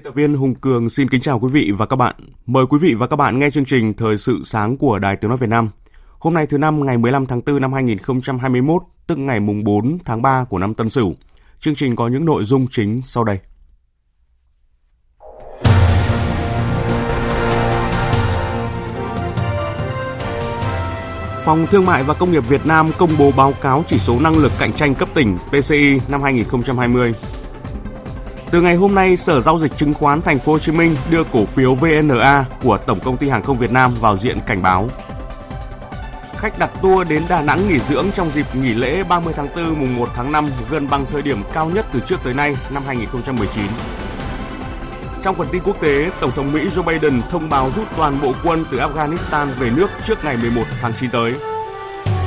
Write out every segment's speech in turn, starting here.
Biên tập viên Hùng Cường xin kính chào quý vị và các bạn. Mời quý vị và các bạn nghe chương trình Thời sự sáng của Đài Tiếng Nói Việt Nam. Hôm nay thứ năm ngày 15 tháng 4 năm 2021, tức ngày mùng 4 tháng 3 của năm Tân Sửu. Chương trình có những nội dung chính sau đây. Phòng Thương mại và Công nghiệp Việt Nam công bố báo cáo chỉ số năng lực cạnh tranh cấp tỉnh PCI năm 2020. Từ ngày hôm nay, Sở giao dịch chứng khoán Thành phố Hồ Chí Minh đưa cổ phiếu VNA của Tổng công ty Hàng không Việt Nam vào diện cảnh báo. Khách đặt tour đến Đà Nẵng nghỉ dưỡng trong dịp nghỉ lễ 30 tháng 4 mùng 1 tháng 5 gần bằng thời điểm cao nhất từ trước tới nay năm 2019. Trong phần tin quốc tế, Tổng thống Mỹ Joe Biden thông báo rút toàn bộ quân từ Afghanistan về nước trước ngày 11 tháng 9 tới.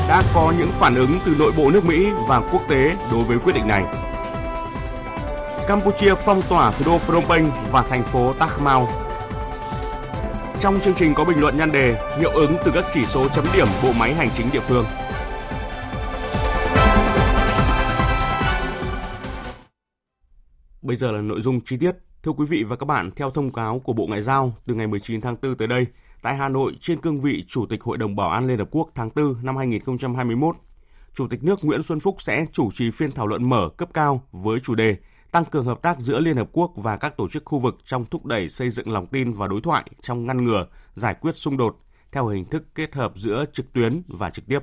Đã có những phản ứng từ nội bộ nước Mỹ và quốc tế đối với quyết định này. Campuchia phong tỏa thủ đô Phnom Penh và thành phố Takmau. Trong chương trình có bình luận nhan đề hiệu ứng từ các chỉ số chấm điểm bộ máy hành chính địa phương. Bây giờ là nội dung chi tiết. Thưa quý vị và các bạn, theo thông cáo của Bộ Ngoại giao, từ ngày 19 tháng 4 tới đây, tại Hà Nội trên cương vị Chủ tịch Hội đồng Bảo an Liên Hợp Quốc tháng 4 năm 2021, Chủ tịch nước Nguyễn Xuân Phúc sẽ chủ trì phiên thảo luận mở cấp cao với chủ đề tăng cường hợp tác giữa Liên Hợp Quốc và các tổ chức khu vực trong thúc đẩy xây dựng lòng tin và đối thoại trong ngăn ngừa, giải quyết xung đột theo hình thức kết hợp giữa trực tuyến và trực tiếp.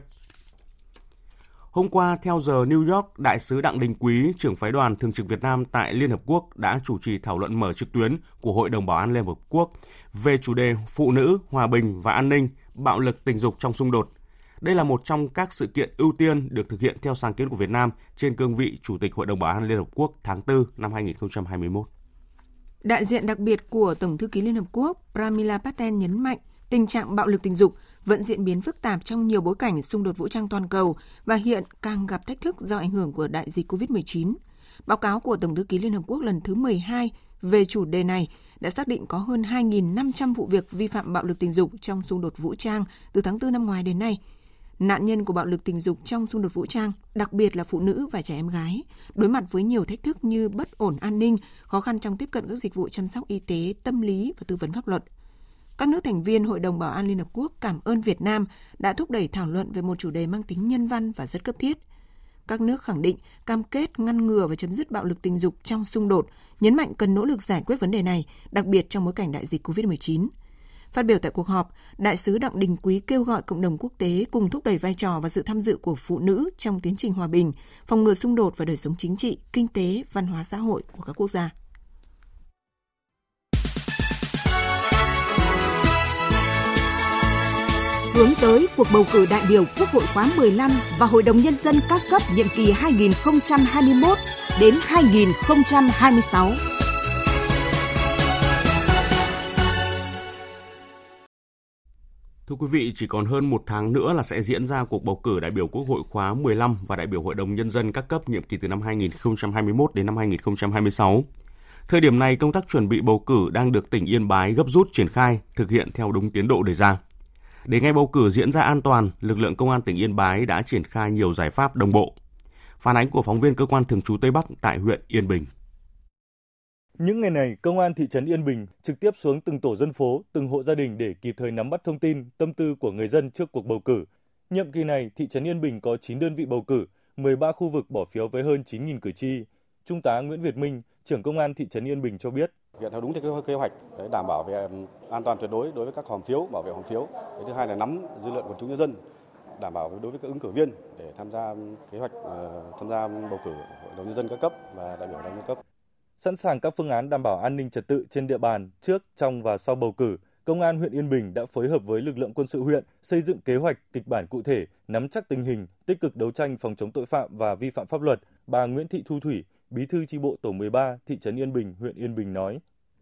Hôm qua, theo giờ New York, Đại sứ Đặng Đình Quý, trưởng phái đoàn thường trực Việt Nam tại Liên Hợp Quốc đã chủ trì thảo luận mở trực tuyến của Hội đồng Bảo an Liên Hợp Quốc về chủ đề Phụ nữ, Hòa bình và An ninh, bạo lực tình dục trong xung đột. Đây là một trong các sự kiện ưu tiên được thực hiện theo sáng kiến của Việt Nam trên cương vị Chủ tịch Hội đồng Bảo an Liên Hợp Quốc tháng 4 năm 2021. Đại diện đặc biệt của Tổng thư ký Liên Hợp Quốc Pramila Patel nhấn mạnh tình trạng bạo lực tình dục vẫn diễn biến phức tạp trong nhiều bối cảnh xung đột vũ trang toàn cầu và hiện càng gặp thách thức do ảnh hưởng của đại dịch COVID-19. Báo cáo của Tổng thư ký Liên Hợp Quốc lần thứ 12 về chủ đề này đã xác định có hơn 2.500 vụ việc vi phạm bạo lực tình dục trong xung đột vũ trang từ tháng 4 năm ngoái đến nay. Nạn nhân của bạo lực tình dục trong xung đột vũ trang, đặc biệt là phụ nữ và trẻ em gái, đối mặt với nhiều thách thức như bất ổn an ninh, khó khăn trong tiếp cận các dịch vụ chăm sóc y tế, tâm lý và tư vấn pháp luật – các nước thành viên Hội đồng Bảo an Liên Hợp Quốc cảm ơn Việt Nam đã thúc đẩy thảo luận về một chủ đề mang tính nhân văn và rất cấp thiết. Các nước khẳng định cam kết ngăn ngừa và chấm dứt bạo lực tình dục trong xung đột, nhấn mạnh cần nỗ lực giải quyết vấn đề này, đặc biệt trong bối cảnh đại dịch COVID-19. Phát biểu tại cuộc họp, Đại sứ Đặng Đình Quý kêu gọi cộng đồng quốc tế cùng thúc đẩy vai trò và sự tham dự của phụ nữ trong tiến trình hòa bình, phòng ngừa xung đột và đời sống chính trị, kinh tế, văn hóa xã hội của các quốc gia. hướng tới cuộc bầu cử đại biểu Quốc hội khóa 15 và Hội đồng Nhân dân các cấp nhiệm kỳ 2021 đến 2026. Thưa quý vị, chỉ còn hơn một tháng nữa là sẽ diễn ra cuộc bầu cử đại biểu Quốc hội khóa 15 và đại biểu Hội đồng Nhân dân các cấp nhiệm kỳ từ năm 2021 đến năm 2026. Thời điểm này, công tác chuẩn bị bầu cử đang được tỉnh Yên Bái gấp rút triển khai, thực hiện theo đúng tiến độ đề ra. Để ngày bầu cử diễn ra an toàn, lực lượng công an tỉnh Yên Bái đã triển khai nhiều giải pháp đồng bộ. Phản ánh của phóng viên cơ quan thường trú Tây Bắc tại huyện Yên Bình. Những ngày này, công an thị trấn Yên Bình trực tiếp xuống từng tổ dân phố, từng hộ gia đình để kịp thời nắm bắt thông tin, tâm tư của người dân trước cuộc bầu cử. Nhiệm kỳ này, thị trấn Yên Bình có 9 đơn vị bầu cử, 13 khu vực bỏ phiếu với hơn 9.000 cử tri. Trung tá Nguyễn Việt Minh, trưởng công an thị trấn Yên Bình cho biết. Hiện theo đúng theo kế hoạch để đảm bảo về an toàn tuyệt đối đối với các hòm phiếu, bảo vệ hòm phiếu. Thứ hai là nắm dư luận của chúng nhân dân. đảm bảo đối với các ứng cử viên để tham gia kế hoạch ờ, tham gia bầu cử hội đồng nhân dân các cấp và đại biểu đại nhân cấp. Sẵn sàng các phương án đảm bảo an ninh trật tự trên địa bàn trước, trong và sau bầu cử, Công an huyện Yên Bình đã phối hợp với lực lượng quân sự huyện xây dựng kế hoạch, kịch bản cụ thể, nắm chắc tình hình, tích cực đấu tranh phòng chống tội phạm và vi phạm pháp luật. Bà Nguyễn Thị Thu Thủy, Bí thư chi bộ tổ 13, thị trấn Yên Bình, huyện Yên Bình nói: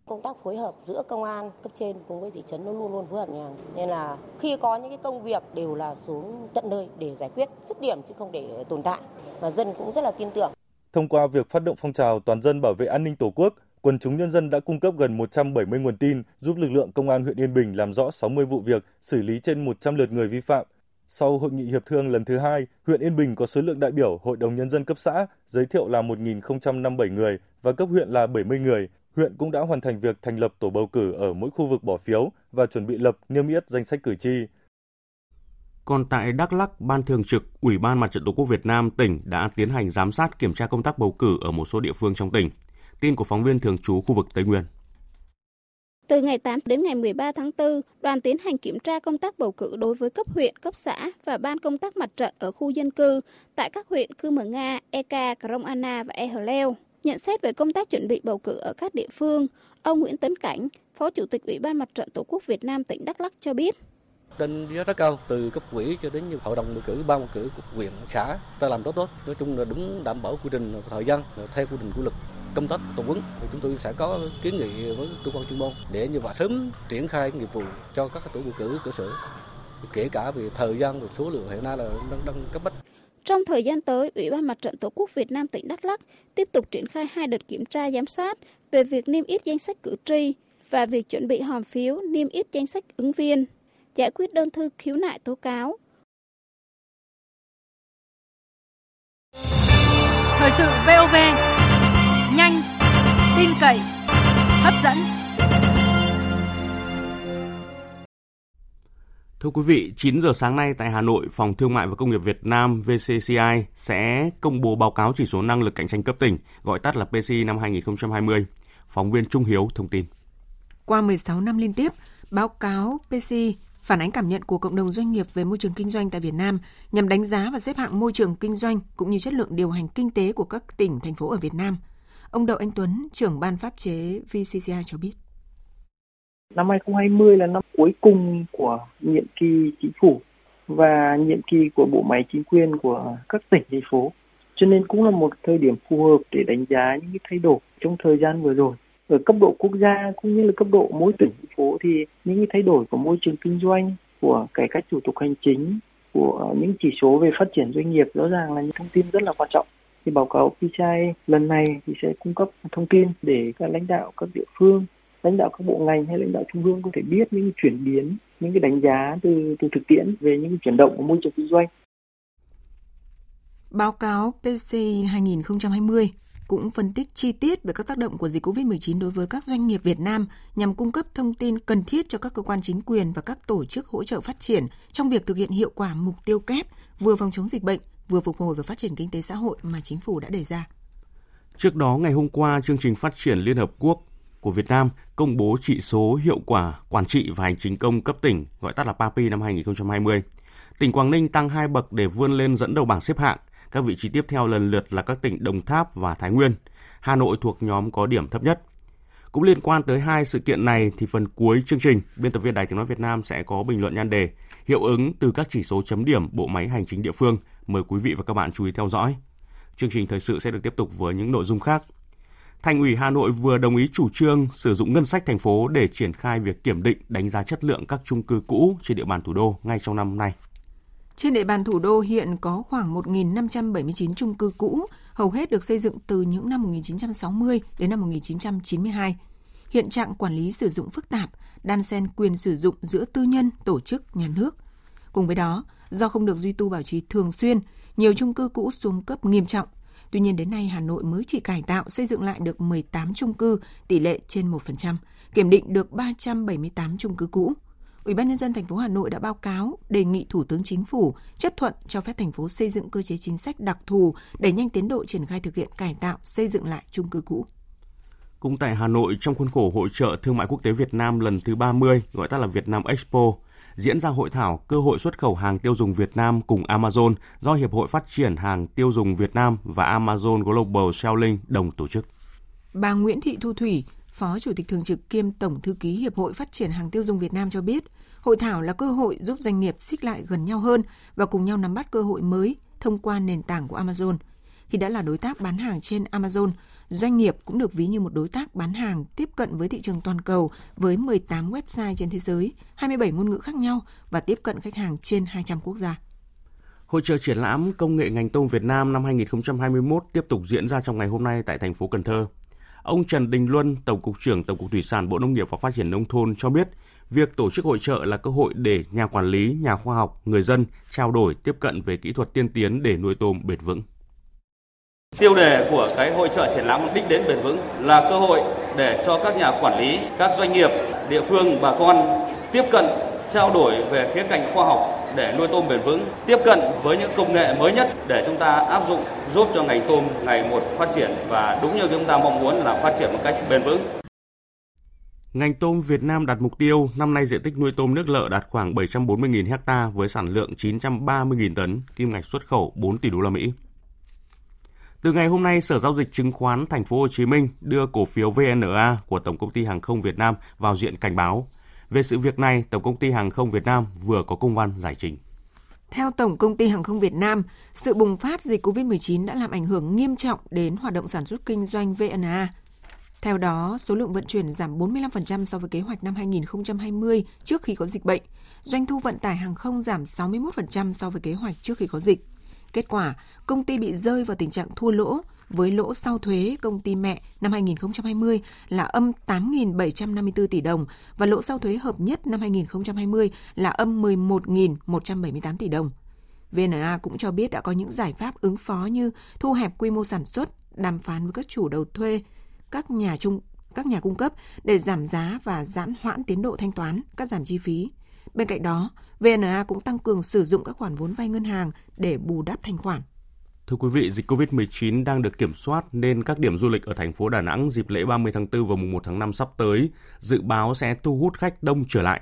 công tác phối hợp giữa công an cấp trên cùng với thị trấn nó luôn luôn phối hợp nhàng nên là khi có những cái công việc đều là xuống tận nơi để giải quyết dứt điểm chứ không để tồn tại. Và dân cũng rất là tin tưởng thông qua việc phát động phong trào toàn dân bảo vệ an ninh tổ quốc quần chúng nhân dân đã cung cấp gần 170 nguồn tin giúp lực lượng công an huyện Yên Bình làm rõ 60 vụ việc, xử lý trên 100 lượt người vi phạm. Sau hội nghị hiệp thương lần thứ hai, huyện Yên Bình có số lượng đại biểu Hội đồng Nhân dân cấp xã giới thiệu là 1.057 người và cấp huyện là 70 người. Huyện cũng đã hoàn thành việc thành lập tổ bầu cử ở mỗi khu vực bỏ phiếu và chuẩn bị lập niêm yết danh sách cử tri. Còn tại Đắk Lắk, Ban Thường trực Ủy ban Mặt trận Tổ quốc Việt Nam tỉnh đã tiến hành giám sát kiểm tra công tác bầu cử ở một số địa phương trong tỉnh. Tin của phóng viên thường trú khu vực Tây Nguyên. Từ ngày 8 đến ngày 13 tháng 4, đoàn tiến hành kiểm tra công tác bầu cử đối với cấp huyện, cấp xã và ban công tác mặt trận ở khu dân cư tại các huyện Cư Mờ Nga, Eka, Krông Anna và E Nhận xét về công tác chuẩn bị bầu cử ở các địa phương, ông Nguyễn Tấn Cảnh, Phó Chủ tịch Ủy ban Mặt trận Tổ quốc Việt Nam tỉnh Đắk Lắk cho biết trên giá rất cao từ cấp quỹ cho đến như hội đồng bầu cử ban bầu cử của huyện xã ta làm rất tốt. Nói chung là đúng đảm bảo quy trình thời gian theo quy định của luật công tác tập quấn. Thì chúng tôi sẽ có kiến nghị với cơ quan chuyên môn để như vậy sớm triển khai nghiệp vụ cho các tổ bầu cử cơ sở. Kể cả về thời gian và số lượng hiện nay là đang đang cấp bách. Trong thời gian tới, Ủy ban Mặt trận Tổ quốc Việt Nam tỉnh Đắk Lắk tiếp tục triển khai hai đợt kiểm tra giám sát về việc niêm yết danh sách cử tri và việc chuẩn bị hòm phiếu niêm yết danh sách ứng viên, giải quyết đơn thư khiếu nại tố cáo. Thời sự VOV nhanh, tin cậy, hấp dẫn. Thưa quý vị, 9 giờ sáng nay tại Hà Nội, Phòng Thương mại và Công nghiệp Việt Nam VCCI sẽ công bố báo cáo chỉ số năng lực cạnh tranh cấp tỉnh, gọi tắt là PCI năm 2020. Phóng viên Trung Hiếu thông tin. Qua 16 năm liên tiếp, báo cáo PCI phản ánh cảm nhận của cộng đồng doanh nghiệp về môi trường kinh doanh tại Việt Nam nhằm đánh giá và xếp hạng môi trường kinh doanh cũng như chất lượng điều hành kinh tế của các tỉnh, thành phố ở Việt Nam. Ông Đậu Anh Tuấn, trưởng ban pháp chế VCCI cho biết. Năm 2020 là năm cuối cùng của nhiệm kỳ chính phủ và nhiệm kỳ của bộ máy chính quyền của các tỉnh thành phố. Cho nên cũng là một thời điểm phù hợp để đánh giá những cái thay đổi trong thời gian vừa rồi. Ở cấp độ quốc gia cũng như là cấp độ mỗi tỉnh thành phố thì những cái thay đổi của môi trường kinh doanh, của cải cách thủ tục hành chính, của những chỉ số về phát triển doanh nghiệp rõ ràng là những thông tin rất là quan trọng. Thì báo cáo PCI lần này thì sẽ cung cấp thông tin để các lãnh đạo các địa phương lãnh đạo các bộ ngành hay lãnh đạo trung ương có thể biết những chuyển biến những cái đánh giá từ từ thực tiễn về những chuyển động của môi trường kinh doanh. Báo cáo PC 2020 cũng phân tích chi tiết về các tác động của dịch COVID-19 đối với các doanh nghiệp Việt Nam nhằm cung cấp thông tin cần thiết cho các cơ quan chính quyền và các tổ chức hỗ trợ phát triển trong việc thực hiện hiệu quả mục tiêu kép vừa phòng chống dịch bệnh, vừa phục hồi và phát triển kinh tế xã hội mà chính phủ đã đề ra. Trước đó, ngày hôm qua, chương trình phát triển Liên Hợp Quốc của Việt Nam công bố chỉ số hiệu quả quản trị và hành chính công cấp tỉnh, gọi tắt là PAPI năm 2020. Tỉnh Quảng Ninh tăng hai bậc để vươn lên dẫn đầu bảng xếp hạng. Các vị trí tiếp theo lần lượt là các tỉnh Đồng Tháp và Thái Nguyên. Hà Nội thuộc nhóm có điểm thấp nhất. Cũng liên quan tới hai sự kiện này thì phần cuối chương trình, biên tập viên Đài Tiếng Nói Việt Nam sẽ có bình luận nhan đề hiệu ứng từ các chỉ số chấm điểm bộ máy hành chính địa phương. Mời quý vị và các bạn chú ý theo dõi. Chương trình thời sự sẽ được tiếp tục với những nội dung khác. Thành ủy Hà Nội vừa đồng ý chủ trương sử dụng ngân sách thành phố để triển khai việc kiểm định đánh giá chất lượng các chung cư cũ trên địa bàn thủ đô ngay trong năm nay. Trên địa bàn thủ đô hiện có khoảng 1.579 chung cư cũ, hầu hết được xây dựng từ những năm 1960 đến năm 1992. Hiện trạng quản lý sử dụng phức tạp, đan xen quyền sử dụng giữa tư nhân, tổ chức, nhà nước. Cùng với đó, do không được duy tu bảo trì thường xuyên, nhiều chung cư cũ xuống cấp nghiêm trọng. Tuy nhiên đến nay Hà Nội mới chỉ cải tạo xây dựng lại được 18 chung cư, tỷ lệ trên 1%, kiểm định được 378 chung cư cũ. Ủy ban nhân dân thành phố Hà Nội đã báo cáo đề nghị Thủ tướng Chính phủ chấp thuận cho phép thành phố xây dựng cơ chế chính sách đặc thù để nhanh tiến độ triển khai thực hiện cải tạo, xây dựng lại chung cư cũ. Cũng tại Hà Nội, trong khuôn khổ hội trợ thương mại quốc tế Việt Nam lần thứ 30, gọi tắt là Việt Nam Expo, diễn ra hội thảo cơ hội xuất khẩu hàng tiêu dùng Việt Nam cùng Amazon do Hiệp hội Phát triển hàng tiêu dùng Việt Nam và Amazon Global Selling đồng tổ chức. Bà Nguyễn Thị Thu Thủy, Phó Chủ tịch Thường trực kiêm Tổng Thư ký Hiệp hội Phát triển hàng tiêu dùng Việt Nam cho biết, hội thảo là cơ hội giúp doanh nghiệp xích lại gần nhau hơn và cùng nhau nắm bắt cơ hội mới thông qua nền tảng của Amazon. Khi đã là đối tác bán hàng trên Amazon, doanh nghiệp cũng được ví như một đối tác bán hàng tiếp cận với thị trường toàn cầu với 18 website trên thế giới, 27 ngôn ngữ khác nhau và tiếp cận khách hàng trên 200 quốc gia. Hội trợ triển lãm công nghệ ngành tôm Việt Nam năm 2021 tiếp tục diễn ra trong ngày hôm nay tại thành phố Cần Thơ. Ông Trần Đình Luân, Tổng cục trưởng Tổng cục Thủy sản Bộ Nông nghiệp và Phát triển nông thôn cho biết, việc tổ chức hội trợ là cơ hội để nhà quản lý, nhà khoa học, người dân trao đổi tiếp cận về kỹ thuật tiên tiến để nuôi tôm bền vững. Tiêu đề của cái hội trợ triển lãm đích đến bền vững là cơ hội để cho các nhà quản lý, các doanh nghiệp, địa phương, bà con tiếp cận trao đổi về khía cạnh khoa học để nuôi tôm bền vững, tiếp cận với những công nghệ mới nhất để chúng ta áp dụng giúp cho ngành tôm ngày một phát triển và đúng như chúng ta mong muốn là phát triển một cách bền vững. Ngành tôm Việt Nam đặt mục tiêu năm nay diện tích nuôi tôm nước lợ đạt khoảng 740.000 ha với sản lượng 930.000 tấn, kim ngạch xuất khẩu 4 tỷ đô la Mỹ. Từ ngày hôm nay, Sở giao dịch chứng khoán Thành phố Hồ Chí Minh đưa cổ phiếu VNA của Tổng công ty Hàng không Việt Nam vào diện cảnh báo. Về sự việc này, Tổng công ty Hàng không Việt Nam vừa có công văn giải trình. Theo Tổng công ty Hàng không Việt Nam, sự bùng phát dịch COVID-19 đã làm ảnh hưởng nghiêm trọng đến hoạt động sản xuất kinh doanh VNA. Theo đó, số lượng vận chuyển giảm 45% so với kế hoạch năm 2020 trước khi có dịch bệnh. Doanh thu vận tải hàng không giảm 61% so với kế hoạch trước khi có dịch. Kết quả, công ty bị rơi vào tình trạng thua lỗ, với lỗ sau thuế công ty mẹ năm 2020 là âm 8.754 tỷ đồng và lỗ sau thuế hợp nhất năm 2020 là âm 11.178 tỷ đồng. VNA cũng cho biết đã có những giải pháp ứng phó như thu hẹp quy mô sản xuất, đàm phán với các chủ đầu thuê, các nhà trung các nhà cung cấp để giảm giá và giãn hoãn tiến độ thanh toán, cắt giảm chi phí. Bên cạnh đó, VNA cũng tăng cường sử dụng các khoản vốn vay ngân hàng để bù đắp thanh khoản. Thưa quý vị, dịch COVID-19 đang được kiểm soát nên các điểm du lịch ở thành phố Đà Nẵng dịp lễ 30 tháng 4 và mùng 1 tháng 5 sắp tới dự báo sẽ thu hút khách đông trở lại.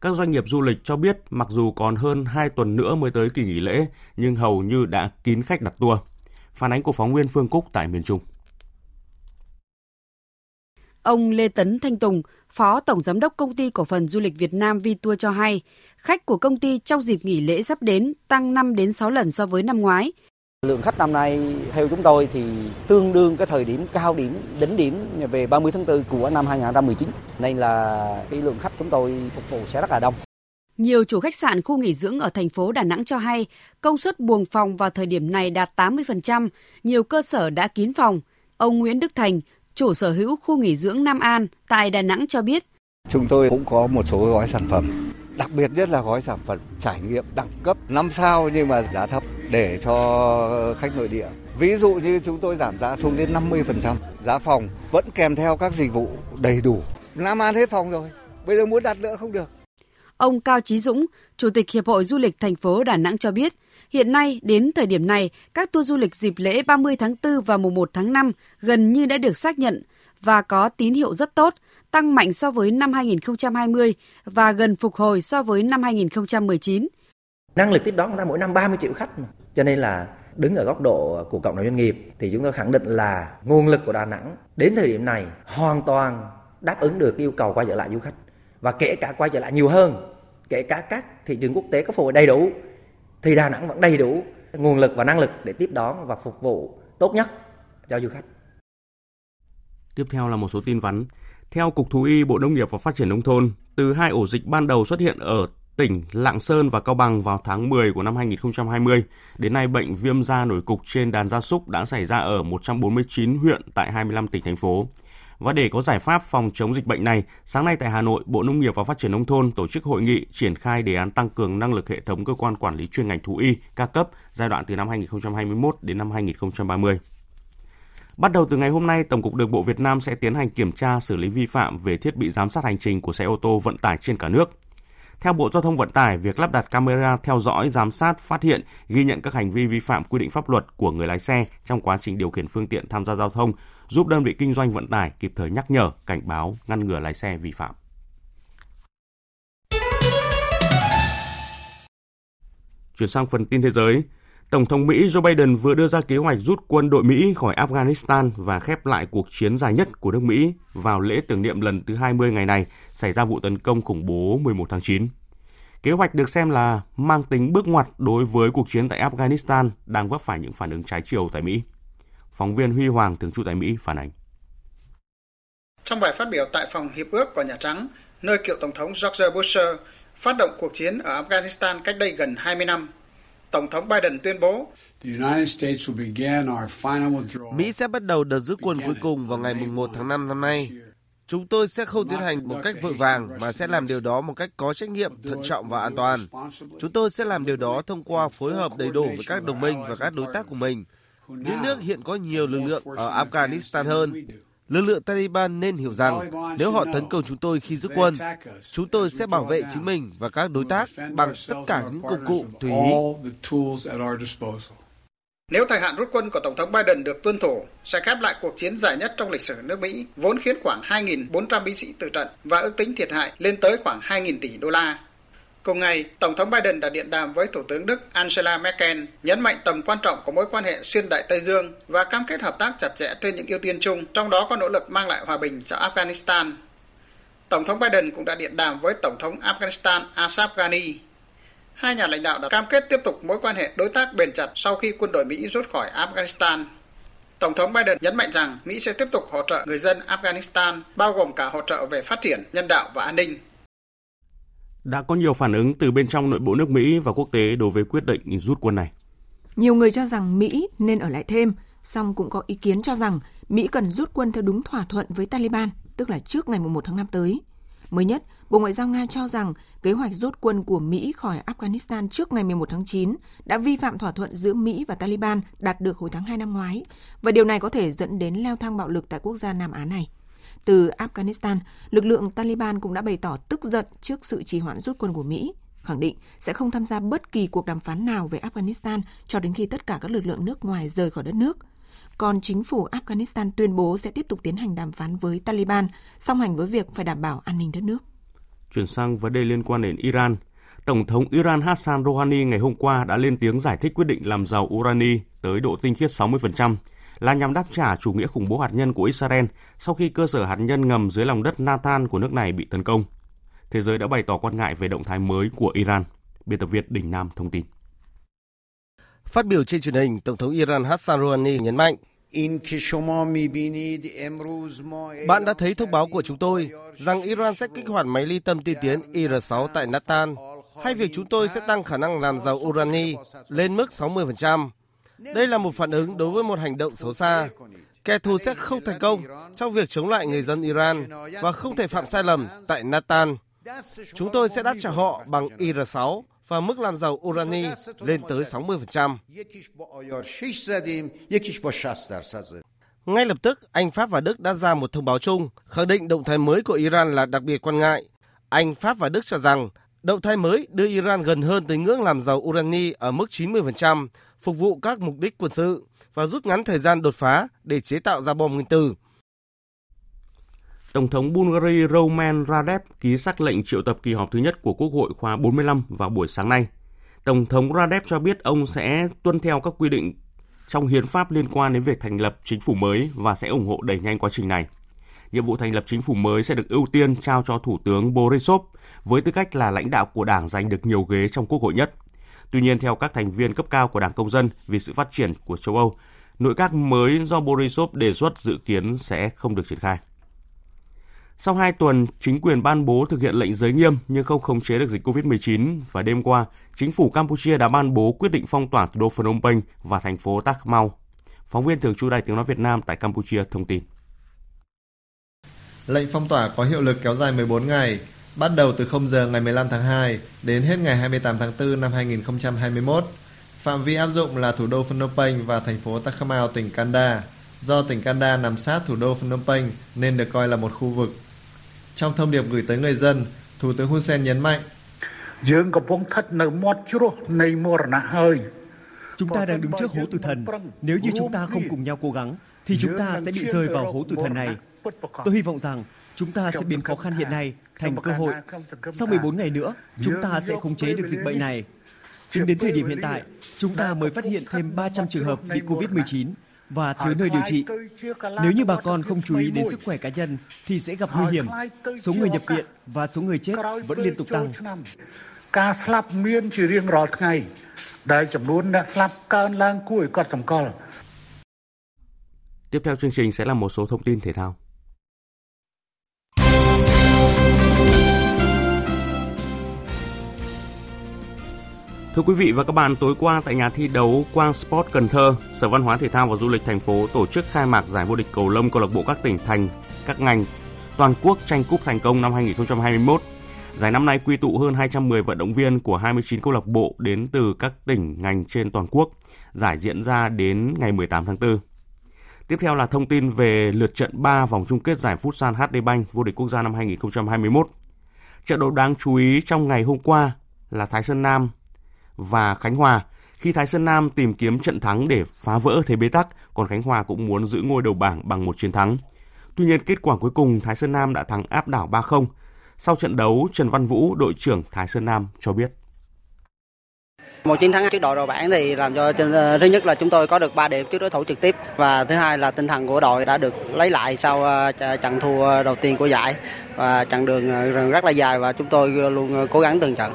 Các doanh nghiệp du lịch cho biết mặc dù còn hơn 2 tuần nữa mới tới kỳ nghỉ lễ nhưng hầu như đã kín khách đặt tour. Phản ánh của phóng viên Phương Cúc tại miền Trung. Ông Lê Tấn Thanh Tùng, Phó Tổng Giám đốc Công ty Cổ phần Du lịch Việt Nam Vitour cho hay, khách của công ty trong dịp nghỉ lễ sắp đến tăng 5 đến 6 lần so với năm ngoái. Lượng khách năm nay theo chúng tôi thì tương đương cái thời điểm cao điểm, đỉnh điểm về 30 tháng 4 của năm 2019. Nên là cái lượng khách chúng tôi phục vụ sẽ rất là đông. Nhiều chủ khách sạn khu nghỉ dưỡng ở thành phố Đà Nẵng cho hay công suất buồng phòng vào thời điểm này đạt 80%, nhiều cơ sở đã kín phòng. Ông Nguyễn Đức Thành, chủ sở hữu khu nghỉ dưỡng Nam An tại Đà Nẵng cho biết. Chúng tôi cũng có một số gói sản phẩm, đặc biệt nhất là gói sản phẩm trải nghiệm đẳng cấp 5 sao nhưng mà giá thấp để cho khách nội địa. Ví dụ như chúng tôi giảm giá xuống đến 50%, giá phòng vẫn kèm theo các dịch vụ đầy đủ. Nam An hết phòng rồi, bây giờ muốn đặt nữa không được. Ông Cao Chí Dũng, Chủ tịch Hiệp hội Du lịch thành phố Đà Nẵng cho biết, hiện nay đến thời điểm này, các tour du lịch dịp lễ 30 tháng 4 và mùng 1 tháng 5 gần như đã được xác nhận và có tín hiệu rất tốt, tăng mạnh so với năm 2020 và gần phục hồi so với năm 2019. Năng lực tiếp đón chúng ta mỗi năm 30 triệu khách, mà. cho nên là đứng ở góc độ của cộng đồng doanh nghiệp thì chúng tôi khẳng định là nguồn lực của Đà Nẵng đến thời điểm này hoàn toàn đáp ứng được yêu cầu quay trở lại du khách và kể cả quay trở lại nhiều hơn kể cả các thị trường quốc tế có phục vụ đầy đủ thì Đà Nẵng vẫn đầy đủ nguồn lực và năng lực để tiếp đón và phục vụ tốt nhất cho du khách. Tiếp theo là một số tin vắn. Theo Cục Thú y Bộ Nông nghiệp và Phát triển Nông thôn, từ hai ổ dịch ban đầu xuất hiện ở tỉnh Lạng Sơn và Cao Bằng vào tháng 10 của năm 2020. Đến nay, bệnh viêm da nổi cục trên đàn gia súc đã xảy ra ở 149 huyện tại 25 tỉnh, thành phố. Và để có giải pháp phòng chống dịch bệnh này, sáng nay tại Hà Nội, Bộ Nông nghiệp và Phát triển Nông thôn tổ chức hội nghị triển khai đề án tăng cường năng lực hệ thống cơ quan quản lý chuyên ngành thú y ca cấp giai đoạn từ năm 2021 đến năm 2030. Bắt đầu từ ngày hôm nay, Tổng cục Đường bộ Việt Nam sẽ tiến hành kiểm tra xử lý vi phạm về thiết bị giám sát hành trình của xe ô tô vận tải trên cả nước. Theo Bộ Giao thông Vận tải, việc lắp đặt camera theo dõi, giám sát, phát hiện, ghi nhận các hành vi vi phạm quy định pháp luật của người lái xe trong quá trình điều khiển phương tiện tham gia giao thông, giúp đơn vị kinh doanh vận tải kịp thời nhắc nhở, cảnh báo, ngăn ngừa lái xe vi phạm. Chuyển sang phần tin thế giới, Tổng thống Mỹ Joe Biden vừa đưa ra kế hoạch rút quân đội Mỹ khỏi Afghanistan và khép lại cuộc chiến dài nhất của nước Mỹ vào lễ tưởng niệm lần thứ 20 ngày này xảy ra vụ tấn công khủng bố 11 tháng 9. Kế hoạch được xem là mang tính bước ngoặt đối với cuộc chiến tại Afghanistan đang vấp phải những phản ứng trái chiều tại Mỹ. Phóng viên Huy Hoàng thường trú tại Mỹ phản ánh. Trong bài phát biểu tại phòng hiệp ước của Nhà Trắng, nơi cựu Tổng thống George Bush phát động cuộc chiến ở Afghanistan cách đây gần 20 năm, Tổng thống Biden tuyên bố Mỹ sẽ bắt đầu đợt rút quân cuối cùng vào ngày 1 tháng 5 năm nay. Chúng tôi sẽ không tiến hành một cách vội vàng mà sẽ làm điều đó một cách có trách nhiệm, thận trọng và an toàn. Chúng tôi sẽ làm điều đó thông qua phối hợp đầy đủ với các đồng minh và các đối tác của mình. Những nước hiện có nhiều lực lượng ở Afghanistan hơn. Lực lượng Taliban nên hiểu rằng nếu họ tấn công chúng tôi khi rút quân, chúng tôi sẽ bảo vệ chính mình và các đối tác bằng tất cả những công cụ tùy ý. Nếu thời hạn rút quân của Tổng thống Biden được tuân thủ, sẽ khép lại cuộc chiến dài nhất trong lịch sử nước Mỹ, vốn khiến khoảng 2.400 binh sĩ tử trận và ước tính thiệt hại lên tới khoảng 2.000 tỷ đô la. Cùng ngày, Tổng thống Biden đã điện đàm với Thủ tướng Đức Angela Merkel, nhấn mạnh tầm quan trọng của mối quan hệ xuyên Đại Tây Dương và cam kết hợp tác chặt chẽ trên những ưu tiên chung, trong đó có nỗ lực mang lại hòa bình cho Afghanistan. Tổng thống Biden cũng đã điện đàm với Tổng thống Afghanistan Ashraf Ghani. Hai nhà lãnh đạo đã cam kết tiếp tục mối quan hệ đối tác bền chặt sau khi quân đội Mỹ rút khỏi Afghanistan. Tổng thống Biden nhấn mạnh rằng Mỹ sẽ tiếp tục hỗ trợ người dân Afghanistan, bao gồm cả hỗ trợ về phát triển, nhân đạo và an ninh. Đã có nhiều phản ứng từ bên trong nội bộ nước Mỹ và quốc tế đối với quyết định rút quân này. Nhiều người cho rằng Mỹ nên ở lại thêm, song cũng có ý kiến cho rằng Mỹ cần rút quân theo đúng thỏa thuận với Taliban, tức là trước ngày 1 tháng 5 tới. Mới nhất, Bộ Ngoại giao Nga cho rằng kế hoạch rút quân của Mỹ khỏi Afghanistan trước ngày 11 tháng 9 đã vi phạm thỏa thuận giữa Mỹ và Taliban đạt được hồi tháng 2 năm ngoái, và điều này có thể dẫn đến leo thang bạo lực tại quốc gia Nam Á này. Từ Afghanistan, lực lượng Taliban cũng đã bày tỏ tức giận trước sự trì hoãn rút quân của Mỹ, khẳng định sẽ không tham gia bất kỳ cuộc đàm phán nào về Afghanistan cho đến khi tất cả các lực lượng nước ngoài rời khỏi đất nước. Còn chính phủ Afghanistan tuyên bố sẽ tiếp tục tiến hành đàm phán với Taliban, song hành với việc phải đảm bảo an ninh đất nước. Chuyển sang vấn đề liên quan đến Iran, Tổng thống Iran Hassan Rouhani ngày hôm qua đã lên tiếng giải thích quyết định làm giàu urani tới độ tinh khiết 60%, là nhằm đáp trả chủ nghĩa khủng bố hạt nhân của Israel sau khi cơ sở hạt nhân ngầm dưới lòng đất Natan của nước này bị tấn công. Thế giới đã bày tỏ quan ngại về động thái mới của Iran. Biên tập viên Đình Nam thông tin. Phát biểu trên truyền hình, Tổng thống Iran Hassan Rouhani nhấn mạnh bạn đã thấy thông báo của chúng tôi rằng Iran sẽ kích hoạt máy ly tâm tiên tiến IR-6 tại Natan, hay việc chúng tôi sẽ tăng khả năng làm giàu urani lên mức 60%. Đây là một phản ứng đối với một hành động xấu xa. Kẻ thù sẽ không thành công trong việc chống lại người dân Iran và không thể phạm sai lầm tại Natan. Chúng tôi sẽ đáp trả họ bằng IR-6 và mức làm giàu urani lên tới 60%. Ngay lập tức, Anh, Pháp và Đức đã ra một thông báo chung khẳng định động thái mới của Iran là đặc biệt quan ngại. Anh, Pháp và Đức cho rằng động thái mới đưa Iran gần hơn tới ngưỡng làm giàu urani ở mức 90%, phục vụ các mục đích quân sự và rút ngắn thời gian đột phá để chế tạo ra bom nguyên tử. Tổng thống Bulgaria Roman Radev ký xác lệnh triệu tập kỳ họp thứ nhất của Quốc hội khóa 45 vào buổi sáng nay. Tổng thống Radev cho biết ông sẽ tuân theo các quy định trong hiến pháp liên quan đến việc thành lập chính phủ mới và sẽ ủng hộ đẩy nhanh quá trình này. Nhiệm vụ thành lập chính phủ mới sẽ được ưu tiên trao cho Thủ tướng Borisov với tư cách là lãnh đạo của đảng giành được nhiều ghế trong Quốc hội nhất. Tuy nhiên, theo các thành viên cấp cao của Đảng Công dân vì sự phát triển của châu Âu, nội các mới do Borisov đề xuất dự kiến sẽ không được triển khai. Sau 2 tuần, chính quyền ban bố thực hiện lệnh giới nghiêm nhưng không khống chế được dịch COVID-19 và đêm qua, chính phủ Campuchia đã ban bố quyết định phong tỏa thủ đô Phnom Penh và thành phố Tak Mau. Phóng viên thường trú Đài Tiếng Nói Việt Nam tại Campuchia thông tin. Lệnh phong tỏa có hiệu lực kéo dài 14 ngày, bắt đầu từ 0 giờ ngày 15 tháng 2 đến hết ngày 28 tháng 4 năm 2021. Phạm vi áp dụng là thủ đô Phnom Penh và thành phố Tak Mau, tỉnh Kanda. Do tỉnh Kanda nằm sát thủ đô Phnom Penh nên được coi là một khu vực trong thông điệp gửi tới người dân, Thủ tướng Hun Sen nhấn mạnh Chúng ta đang đứng trước hố tử thần. Nếu như chúng ta không cùng nhau cố gắng, thì chúng ta sẽ bị rơi vào hố tử thần này. Tôi hy vọng rằng chúng ta sẽ biến khó khăn hiện nay thành cơ hội. Sau 14 ngày nữa, chúng ta sẽ khống chế được dịch bệnh này. Tính đến thời điểm hiện tại, chúng ta mới phát hiện thêm 300 trường hợp bị COVID-19 và thiếu nơi điều trị. Nếu như bà con không chú ý đến sức khỏe cá nhân thì sẽ gặp nguy hiểm. Số người nhập viện và số người chết vẫn liên tục tăng. ការស្លាប់មានជារៀងរាល់ថ្ងៃដែលចំនួនអ្នកស្លាប់កើនឡើងគួរឲ្យកត់សម្គាល់ Tiếp theo chương trình sẽ là một số thông tin thể thao. Thưa quý vị và các bạn, tối qua tại nhà thi đấu Quang Sport Cần Thơ, Sở Văn hóa Thể thao và Du lịch thành phố tổ chức khai mạc giải vô địch cầu lông câu lạc bộ các tỉnh thành, các ngành toàn quốc tranh cúp thành công năm 2021. Giải năm nay quy tụ hơn 210 vận động viên của 29 câu lạc bộ đến từ các tỉnh ngành trên toàn quốc. Giải diễn ra đến ngày 18 tháng 4. Tiếp theo là thông tin về lượt trận 3 vòng chung kết giải Futsal HD Bank vô địch quốc gia năm 2021. Trận đấu đáng chú ý trong ngày hôm qua là Thái Sơn Nam và Khánh Hòa khi Thái Sơn Nam tìm kiếm trận thắng để phá vỡ thế bế tắc, còn Khánh Hòa cũng muốn giữ ngôi đầu bảng bằng một chiến thắng. Tuy nhiên, kết quả cuối cùng Thái Sơn Nam đã thắng áp đảo 3-0. Sau trận đấu, Trần Văn Vũ, đội trưởng Thái Sơn Nam cho biết. Một chiến thắng trước đội đầu bảng thì làm cho thứ nhất là chúng tôi có được 3 điểm trước đối thủ trực tiếp và thứ hai là tinh thần của đội đã được lấy lại sau ờ, trận thua đầu tiên của giải và chặng đường ờ, rất là dài và chúng tôi luôn ờ, cố gắng từng trận.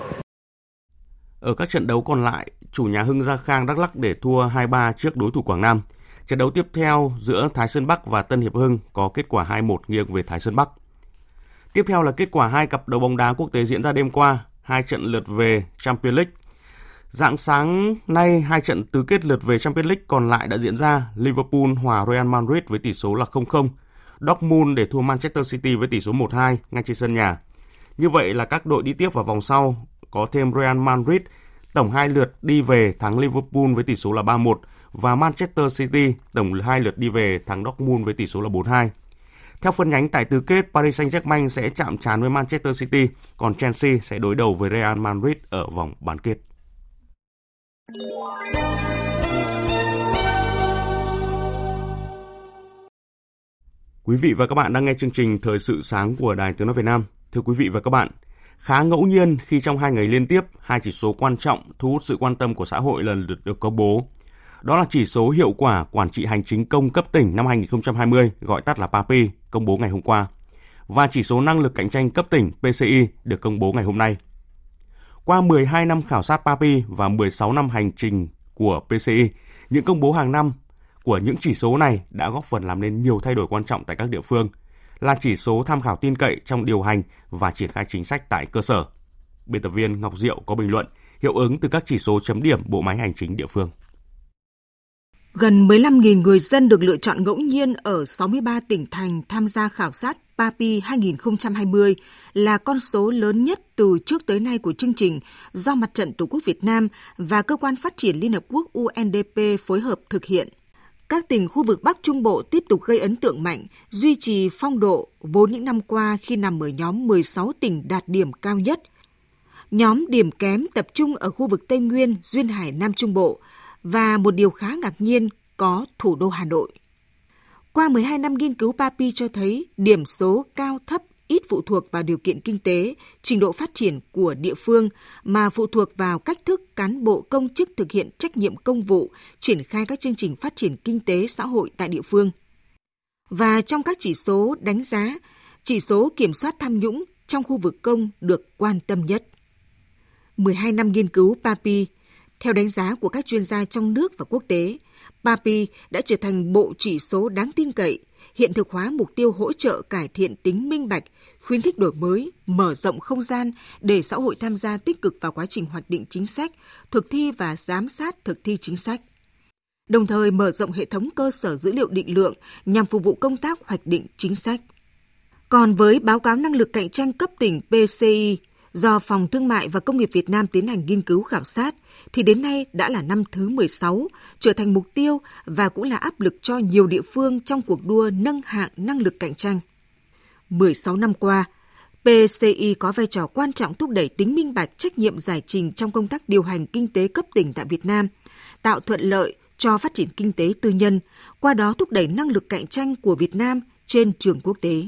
Ở các trận đấu còn lại, chủ nhà Hưng Gia Khang Đắk Lắk để thua 2-3 trước đối thủ Quảng Nam. Trận đấu tiếp theo giữa Thái Sơn Bắc và Tân Hiệp Hưng có kết quả 2-1 nghiêng về Thái Sơn Bắc. Tiếp theo là kết quả hai cặp đấu bóng đá quốc tế diễn ra đêm qua, hai trận lượt về Champions League. Dạng sáng nay, hai trận tứ kết lượt về Champions League còn lại đã diễn ra. Liverpool hòa Real Madrid với tỷ số là 0-0. Dortmund để thua Manchester City với tỷ số 1-2 ngay trên sân nhà. Như vậy là các đội đi tiếp vào vòng sau có thêm Real Madrid tổng hai lượt đi về thắng Liverpool với tỷ số là 3-1 và Manchester City tổng hai lượt đi về thắng Dortmund với tỷ số là 4-2. Theo phân nhánh tại tứ kết, Paris Saint-Germain sẽ chạm trán với Manchester City, còn Chelsea sẽ đối đầu với Real Madrid ở vòng bán kết. Quý vị và các bạn đang nghe chương trình Thời sự sáng của Đài Tiếng Nói Việt Nam. Thưa quý vị và các bạn, khá ngẫu nhiên khi trong hai ngày liên tiếp, hai chỉ số quan trọng thu hút sự quan tâm của xã hội lần lượt được công bố. Đó là chỉ số hiệu quả quản trị hành chính công cấp tỉnh năm 2020, gọi tắt là PAPI, công bố ngày hôm qua, và chỉ số năng lực cạnh tranh cấp tỉnh PCI được công bố ngày hôm nay. Qua 12 năm khảo sát PAPI và 16 năm hành trình của PCI, những công bố hàng năm của những chỉ số này đã góp phần làm nên nhiều thay đổi quan trọng tại các địa phương, là chỉ số tham khảo tin cậy trong điều hành và triển khai chính sách tại cơ sở. Biên tập viên Ngọc Diệu có bình luận, hiệu ứng từ các chỉ số chấm điểm bộ máy hành chính địa phương. Gần 15.000 người dân được lựa chọn ngẫu nhiên ở 63 tỉnh thành tham gia khảo sát PAPI 2020 là con số lớn nhất từ trước tới nay của chương trình do Mặt trận Tổ quốc Việt Nam và Cơ quan Phát triển Liên Hợp Quốc UNDP phối hợp thực hiện. Các tỉnh khu vực Bắc Trung Bộ tiếp tục gây ấn tượng mạnh, duy trì phong độ vốn những năm qua khi nằm ở nhóm 16 tỉnh đạt điểm cao nhất. Nhóm điểm kém tập trung ở khu vực Tây Nguyên, Duyên Hải, Nam Trung Bộ và một điều khá ngạc nhiên có thủ đô Hà Nội. Qua 12 năm nghiên cứu PAPI cho thấy điểm số cao thấp ít phụ thuộc vào điều kiện kinh tế, trình độ phát triển của địa phương mà phụ thuộc vào cách thức cán bộ công chức thực hiện trách nhiệm công vụ, triển khai các chương trình phát triển kinh tế xã hội tại địa phương. Và trong các chỉ số đánh giá, chỉ số kiểm soát tham nhũng trong khu vực công được quan tâm nhất. 12 năm nghiên cứu PAPI, theo đánh giá của các chuyên gia trong nước và quốc tế, PAPI đã trở thành bộ chỉ số đáng tin cậy, hiện thực hóa mục tiêu hỗ trợ cải thiện tính minh bạch, khuyến khích đổi mới, mở rộng không gian để xã hội tham gia tích cực vào quá trình hoạch định chính sách, thực thi và giám sát thực thi chính sách. Đồng thời mở rộng hệ thống cơ sở dữ liệu định lượng nhằm phục vụ công tác hoạch định chính sách. Còn với báo cáo năng lực cạnh tranh cấp tỉnh PCI do Phòng Thương mại và Công nghiệp Việt Nam tiến hành nghiên cứu khảo sát, thì đến nay đã là năm thứ 16, trở thành mục tiêu và cũng là áp lực cho nhiều địa phương trong cuộc đua nâng hạng năng lực cạnh tranh. 16 năm qua, PCI có vai trò quan trọng thúc đẩy tính minh bạch trách nhiệm giải trình trong công tác điều hành kinh tế cấp tỉnh tại Việt Nam, tạo thuận lợi cho phát triển kinh tế tư nhân, qua đó thúc đẩy năng lực cạnh tranh của Việt Nam trên trường quốc tế.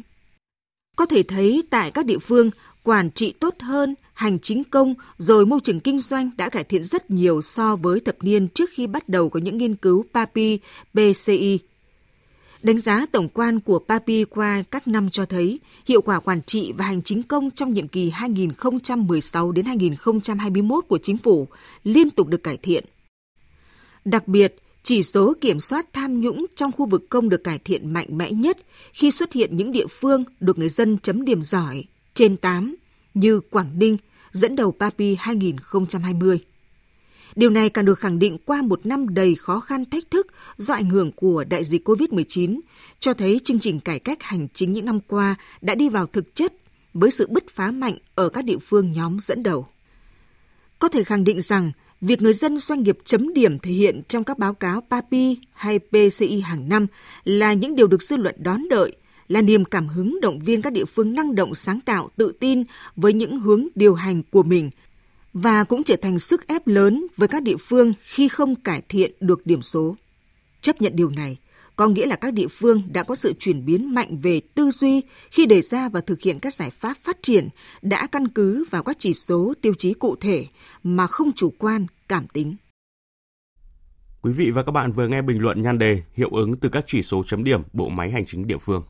Có thể thấy tại các địa phương, quản trị tốt hơn, hành chính công rồi môi trường kinh doanh đã cải thiện rất nhiều so với thập niên trước khi bắt đầu có những nghiên cứu PAPI, BCI. Đánh giá tổng quan của PAPI qua các năm cho thấy hiệu quả quản trị và hành chính công trong nhiệm kỳ 2016 đến 2021 của chính phủ liên tục được cải thiện. Đặc biệt, chỉ số kiểm soát tham nhũng trong khu vực công được cải thiện mạnh mẽ nhất khi xuất hiện những địa phương được người dân chấm điểm giỏi trên 8 như Quảng Ninh dẫn đầu PAPI 2020. Điều này càng được khẳng định qua một năm đầy khó khăn thách thức do ảnh hưởng của đại dịch COVID-19, cho thấy chương trình cải cách hành chính những năm qua đã đi vào thực chất với sự bứt phá mạnh ở các địa phương nhóm dẫn đầu. Có thể khẳng định rằng, việc người dân doanh nghiệp chấm điểm thể hiện trong các báo cáo PAPI hay PCI hàng năm là những điều được dư luận đón đợi, là niềm cảm hứng động viên các địa phương năng động sáng tạo, tự tin với những hướng điều hành của mình và cũng trở thành sức ép lớn với các địa phương khi không cải thiện được điểm số. Chấp nhận điều này có nghĩa là các địa phương đã có sự chuyển biến mạnh về tư duy khi đề ra và thực hiện các giải pháp phát triển đã căn cứ vào các chỉ số tiêu chí cụ thể mà không chủ quan, cảm tính. Quý vị và các bạn vừa nghe bình luận nhan đề hiệu ứng từ các chỉ số chấm điểm bộ máy hành chính địa phương.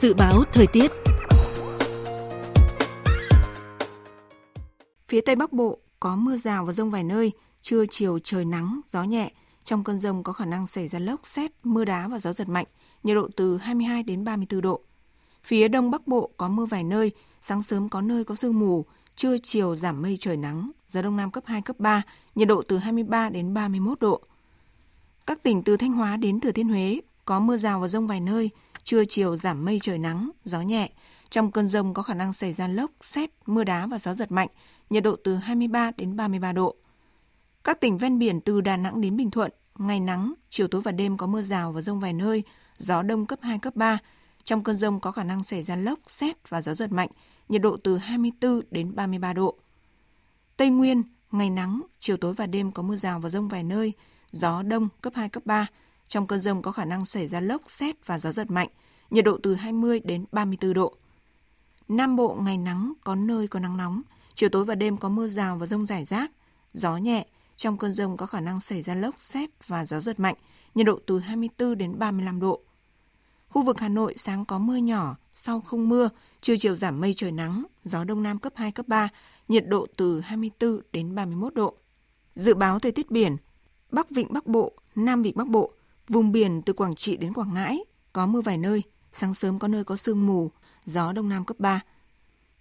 Dự báo thời tiết Phía Tây Bắc Bộ có mưa rào và rông vài nơi, trưa chiều trời nắng, gió nhẹ. Trong cơn rông có khả năng xảy ra lốc, xét, mưa đá và gió giật mạnh, nhiệt độ từ 22 đến 34 độ. Phía Đông Bắc Bộ có mưa vài nơi, sáng sớm có nơi có sương mù, trưa chiều giảm mây trời nắng, gió Đông Nam cấp 2, cấp 3, nhiệt độ từ 23 đến 31 độ. Các tỉnh từ Thanh Hóa đến Thừa Thiên Huế có mưa rào và rông vài nơi, trưa chiều giảm mây trời nắng, gió nhẹ. Trong cơn rông có khả năng xảy ra lốc, xét, mưa đá và gió giật mạnh, nhiệt độ từ 23 đến 33 độ. Các tỉnh ven biển từ Đà Nẵng đến Bình Thuận, ngày nắng, chiều tối và đêm có mưa rào và rông vài nơi, gió đông cấp 2, cấp 3. Trong cơn rông có khả năng xảy ra lốc, xét và gió giật mạnh, nhiệt độ từ 24 đến 33 độ. Tây Nguyên, ngày nắng, chiều tối và đêm có mưa rào và rông vài nơi, gió đông cấp 2, cấp 3. Trong cơn rông có khả năng xảy ra lốc, xét và gió giật mạnh, nhiệt độ từ 20 đến 34 độ. Nam Bộ ngày nắng, có nơi có nắng nóng, chiều tối và đêm có mưa rào và rông rải rác, gió nhẹ, trong cơn rông có khả năng xảy ra lốc, xét và gió giật mạnh, nhiệt độ từ 24 đến 35 độ. Khu vực Hà Nội sáng có mưa nhỏ, sau không mưa, trưa chiều giảm mây trời nắng, gió đông nam cấp 2, cấp 3, nhiệt độ từ 24 đến 31 độ. Dự báo thời tiết biển, Bắc Vịnh Bắc Bộ, Nam Vịnh Bắc Bộ, vùng biển từ Quảng Trị đến Quảng Ngãi, có mưa vài nơi, sáng sớm có nơi có sương mù, gió đông nam cấp 3.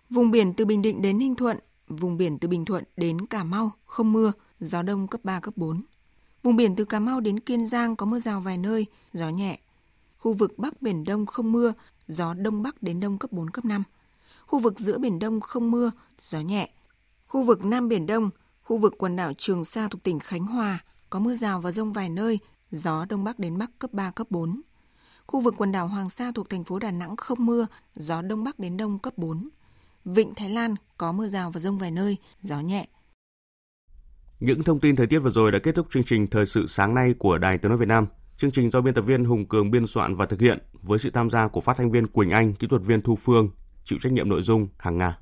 Vùng biển từ Bình Định đến Ninh Thuận, vùng biển từ Bình Thuận đến Cà Mau không mưa, gió đông cấp 3, cấp 4. Vùng biển từ Cà Mau đến Kiên Giang có mưa rào vài nơi, gió nhẹ. Khu vực Bắc Biển Đông không mưa, gió Đông Bắc đến Đông cấp 4, cấp 5. Khu vực giữa Biển Đông không mưa, gió nhẹ. Khu vực Nam Biển Đông, khu vực quần đảo Trường Sa thuộc tỉnh Khánh Hòa có mưa rào và rông vài nơi, gió Đông Bắc đến Bắc cấp 3, cấp 4. Khu vực quần đảo Hoàng Sa thuộc thành phố Đà Nẵng không mưa, gió Đông Bắc đến Đông cấp 4. Vịnh Thái Lan có mưa rào và rông vài nơi, gió nhẹ. Những thông tin thời tiết vừa rồi đã kết thúc chương trình Thời sự sáng nay của Đài Tiếng Nói Việt Nam. Chương trình do biên tập viên Hùng Cường biên soạn và thực hiện với sự tham gia của phát thanh viên Quỳnh Anh, kỹ thuật viên Thu Phương, chịu trách nhiệm nội dung Hàng Nga.